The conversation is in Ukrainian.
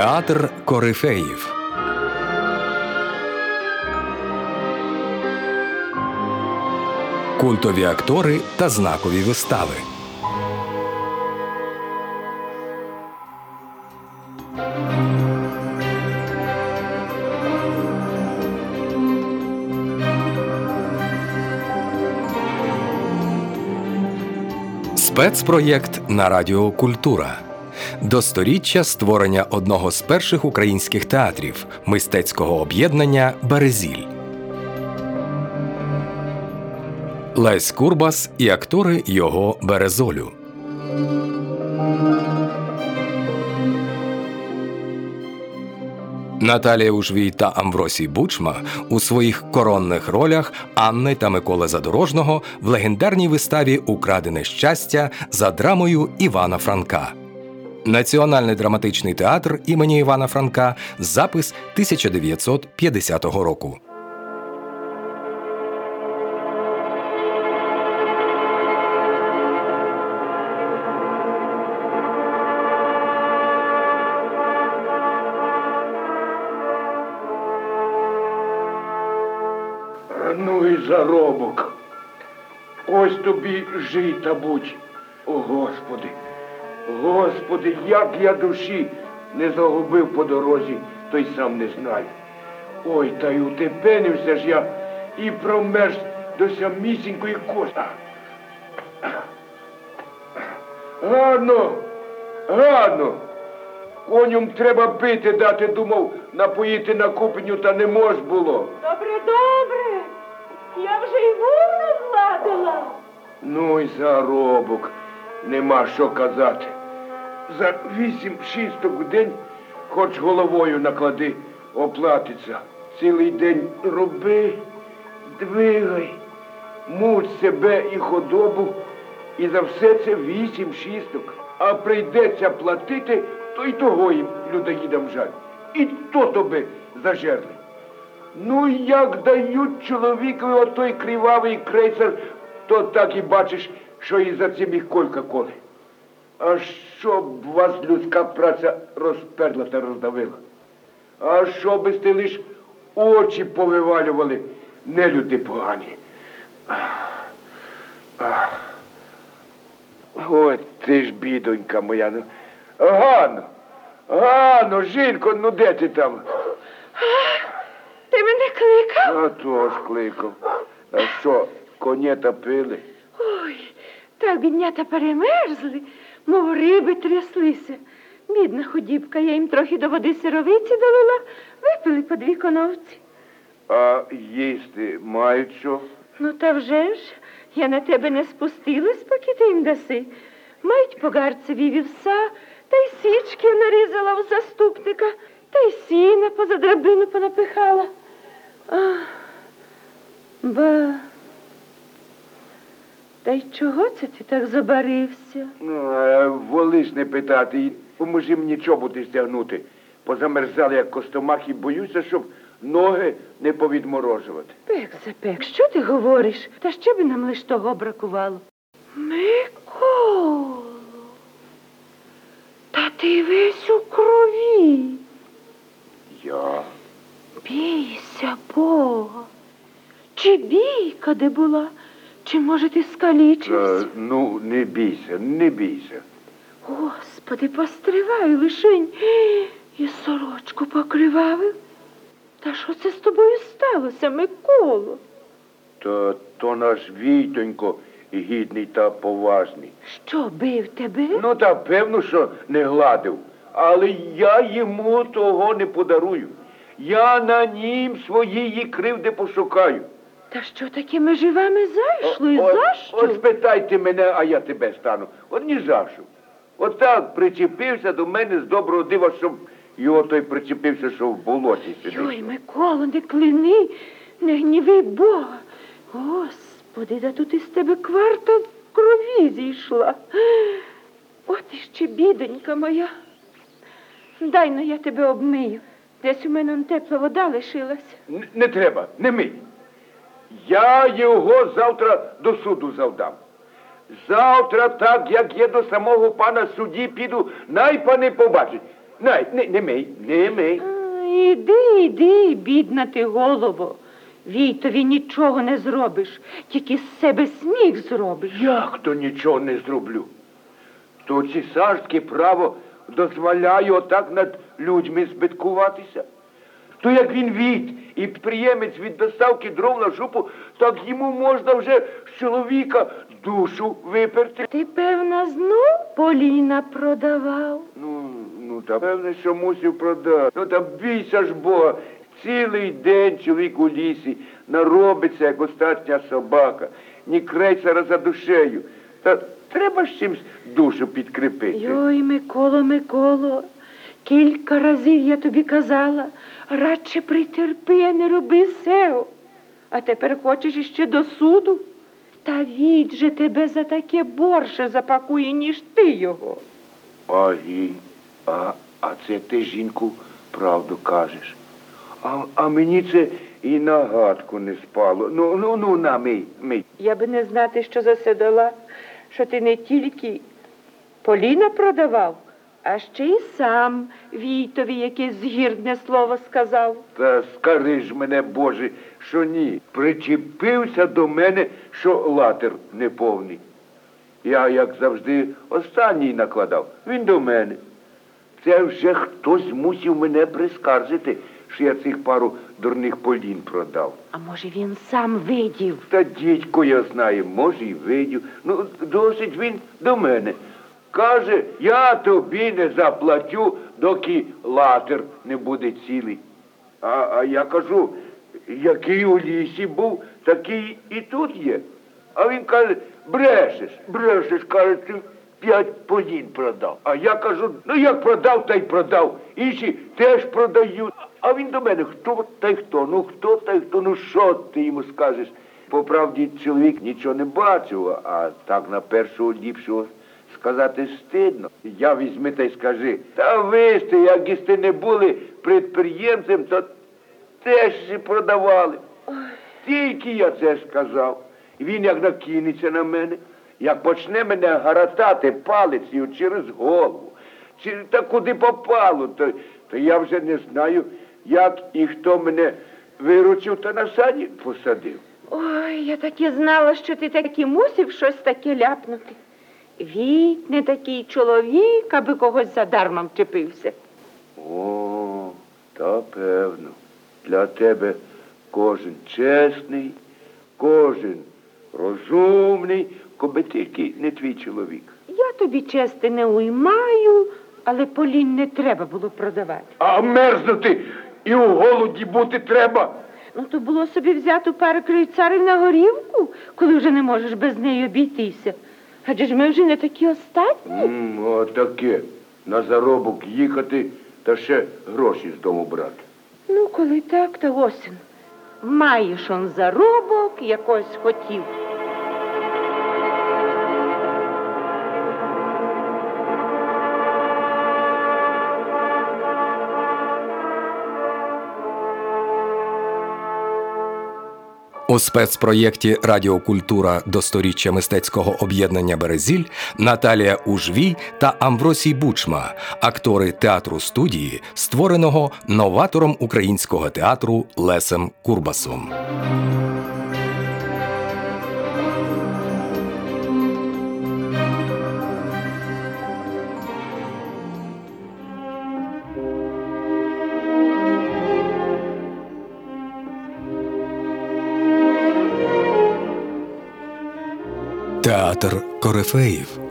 Театр корифеїв. Культові актори та знакові вистави. Спецпроєкт на Радіо Культура. До сторіччя створення одного з перших українських театрів мистецького об'єднання Березіль. Лесь Курбас і актори його Березолю. Наталія Ужвій та Амвросій Бучма у своїх коронних ролях Анни та Миколи Задорожного в легендарній виставі Украдене щастя за драмою Івана Франка. Національний драматичний театр імені Івана Франка. Запис 1950 року. Ну і заробок. Ось тобі жита будь. О, Господи, Господи, як я душі не загубив по дорозі, то й сам не знаю. Ой, та й утепенився ж я і промерз до самісінької коста. Гарно, гарно. Коням треба пити дати, думав, напоїти на купеню, та не мож було. Добре, добре. Я вже й вур розладила. Ну й заробок, нема що казати. За вісім шісток в день, хоч головою наклади, оплатиться. Цілий день роби, двигай, муч себе і худобу, і за все це вісім шісток. А прийдеться платити, то й того їм людоїдам жаль. І то тобі зажерли. Ну, як дають чоловікові отой кривавий крейсер, то так і бачиш, що і за цим їх колька коле. А щоб вас людська праця розперла та роздавила. А щоби сте лиш очі повивалювали, не люди погані. От ти ж бідонька моя. Ну. Ганно, Ганно, жінко, ну де ти там? Ти мене кликав? А то ж кликав. А що, конєта пили? Ой, так біднята перемерзли, мов риби тряслися. Бідна худібка, я їм трохи до води сировиці долила, випили по дві коновці. А їсти мають що? Ну, та вже ж, я на тебе не спустилась, поки ти їм даси. Мають по гарцеві вівса, та й січки нарізала у заступника, та й сіна поза драбину понапихала. А, ба. Та й чого це ти так забарився? Ну, волиш не питати, і поможи мені чоботи стягнути. Позамерзали, як костомах, і боюся, щоб ноги не повідморожувати. Пек за пек, що ти говориш? Та ще би нам лиш того бракувало. Миколо, та ти весь у крові. Я? Бійся Бога. Чи бійка де була? Чи, може, ти скалічився? Е, ну, не бійся, не бійся. Господи, постривай лишень. І сорочку покривавив. Та що це з тобою сталося, Миколо? То, то наш Війтонько гідний та поважний. Що бив тебе? Ну, та певно, що не гладив. Але я йому того не подарую. Я на нім своєї кривди пошукаю. Та що такими живами зайшло? І От- за що? От спитайте мене, а я тебе стану. От ні за що. Отак причепився до мене з доброго дива, щоб його той причепився, що в болоті сидить. Йой, Микола, не клини, не гніви Бога. Господи, да тут із тебе кварта крові зійшла. От іще бідонька моя. Дай но я тебе обмию. Десь у мене он тепла вода лишилась. Н- Не треба, не мий. Я його завтра до суду завдам. Завтра, так як я до самого пана судді піду, най пани побачить. Най, не, не мий, не мий. А, Іди, іди, бідна ти голово. Війтові нічого не зробиш, тільки з себе сміх зробиш. Як то нічого не зроблю? То цісарське право дозволяє отак над людьми збиткуватися. То як він від і підприємець від доставки дров на жупу, так йому можна вже з чоловіка душу виперти. Ти, певно, знов Поліна продавав. Ну, ну та певне, що мусив продати. Ну та бійся ж Бога. Цілий день чоловік у лісі наробиться, як остатня собака, ні крейсера за душею. Та треба ж чимсь душу підкріпити. Йой, Миколо, Миколо, кілька разів я тобі казала, радше притерпи, а не роби сео. А тепер хочеш іще до суду? Та від же тебе за таке борше запакує, ніж ти його. Агі, а, а це ти, жінку, правду кажеш. А, а мені це і на гадку не спало. Ну, ну, ну, на, мий, мий. Я би не знати, що за що ти не тільки Поліна продавав, а ще й сам Війтові якесь згірне слово сказав. Та скажи ж мене, Боже, що ні. Причепився до мене, що латер неповний. Я, як завжди, останній накладав. Він до мене. Це вже хтось мусив мене прискаржити, що я цих пару дурних полін продав. А може він сам видів? Та дідько я знаю, може і видів. Ну, досить він до мене. Каже, я тобі не заплатю, доки латер не буде цілий. А, а я кажу, який у лісі був, такий і тут є. А він каже, брешеш, брешеш, каже, ти п'ять полін продав. А я кажу, ну як продав, та й продав. Інші теж продають. А він до мене, хто та й хто? Ну хто та й хто? Ну що ти йому скажеш? По правді, чоловік нічого не бачив, а так на першого ліпшого сказати стидно. Я візьми та й скажи, та ви сте, як істи не були підприємцем, то теж продавали. Тільки я це сказав. Він як накинеться на мене, як почне мене гаратати палицею через голову, чи та куди попало, то, то я вже не знаю, як і хто мене виручив та на сані посадив. Ой, я так і знала, що ти таки мусив щось таке ляпнути. Віт не такий чоловік, аби когось задарма вчепився. О, та певно. Для тебе кожен чесний, кожен розумний, коби тільки не твій чоловік. Я тобі чести не уймаю, але Полін не треба було продавати. А мерзнути і у голоді бути треба. Ну, то було собі взяти пару крейцарів на горівку, коли вже не можеш без неї обійтися. Адже ж ми вже не такі остатні. М, Отаке. На заробок їхати та ще гроші з дому брати. Ну, коли так, то осінь. Маєш он заробок, якось хотів. У спецпроєкті Радіокультура до сторіччя мистецького об'єднання Березіль Наталія Ужвій та Амвросій Бучма, актори театру студії, створеного новатором українського театру Лесем Курбасом. Театр Корифеїв